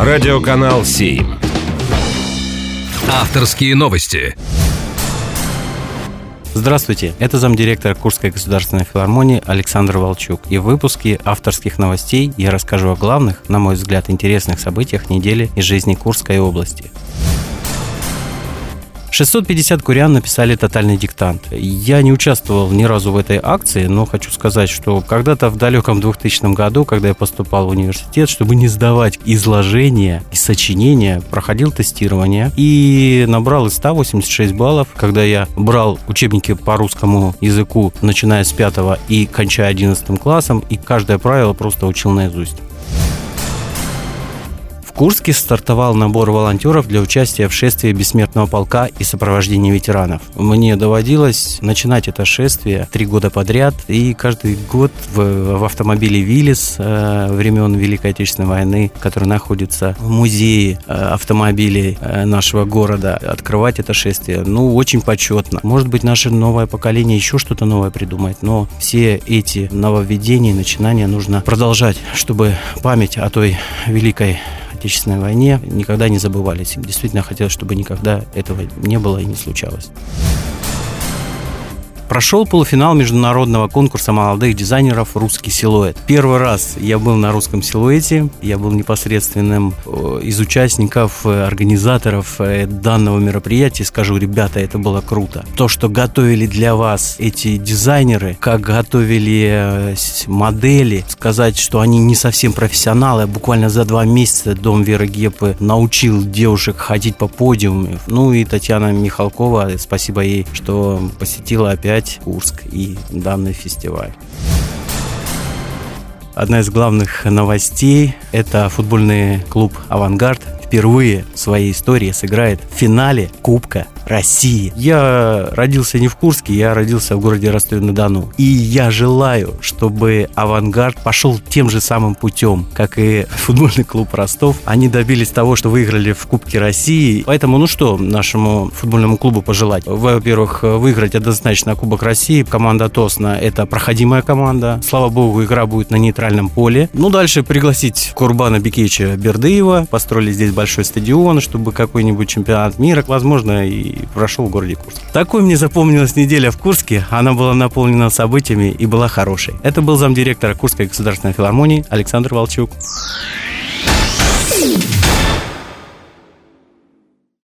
Радиоканал 7. Авторские новости. Здравствуйте, это замдиректора Курской государственной филармонии Александр Волчук. И в выпуске авторских новостей я расскажу о главных, на мой взгляд, интересных событиях недели из жизни Курской области. 650 курян написали тотальный диктант. Я не участвовал ни разу в этой акции, но хочу сказать, что когда-то в далеком 2000 году, когда я поступал в университет, чтобы не сдавать изложения и сочинения, проходил тестирование и набрал из 186 баллов. Когда я брал учебники по русскому языку, начиная с 5 и кончая 11 классом, и каждое правило просто учил наизусть. Курске стартовал набор волонтеров для участия в шествии Бессмертного полка и сопровождении ветеранов. Мне доводилось начинать это шествие три года подряд, и каждый год в, в автомобиле «Виллис» э, времен Великой Отечественной войны, который находится в музее э, автомобилей э, нашего города, открывать это шествие, ну, очень почетно. Может быть, наше новое поколение еще что-то новое придумает, но все эти нововведения и начинания нужно продолжать, чтобы память о той великой Отечественной войне никогда не забывались. Действительно хотелось, чтобы никогда этого не было и не случалось. Прошел полуфинал международного конкурса молодых дизайнеров «Русский силуэт». Первый раз я был на русском силуэте, я был непосредственным э, из участников, э, организаторов э, данного мероприятия. Скажу, ребята, это было круто. То, что готовили для вас эти дизайнеры, как готовили модели, сказать, что они не совсем профессионалы, буквально за два месяца Дом Веры Гепы научил девушек ходить по подиуму. Ну и Татьяна Михалкова, спасибо ей, что посетила опять опять Курск и данный фестиваль. Одна из главных новостей – это футбольный клуб «Авангард» впервые в своей истории сыграет в финале Кубка России. Я родился не в Курске, я родился в городе Ростове-на-Дону. И я желаю, чтобы «Авангард» пошел тем же самым путем, как и футбольный клуб Ростов. Они добились того, что выиграли в Кубке России. Поэтому, ну что нашему футбольному клубу пожелать? Во-первых, выиграть однозначно Кубок России. Команда Тосна – это проходимая команда. Слава богу, игра будет на нейтральном поле. Ну, дальше пригласить Курбана Бекеча Бердыева. Построили здесь большой стадион, чтобы какой-нибудь чемпионат мира, возможно, прошел в городе Курск. Такой мне запомнилась неделя в Курске. Она была наполнена событиями и была хорошей. Это был замдиректора Курской государственной филармонии Александр Волчук.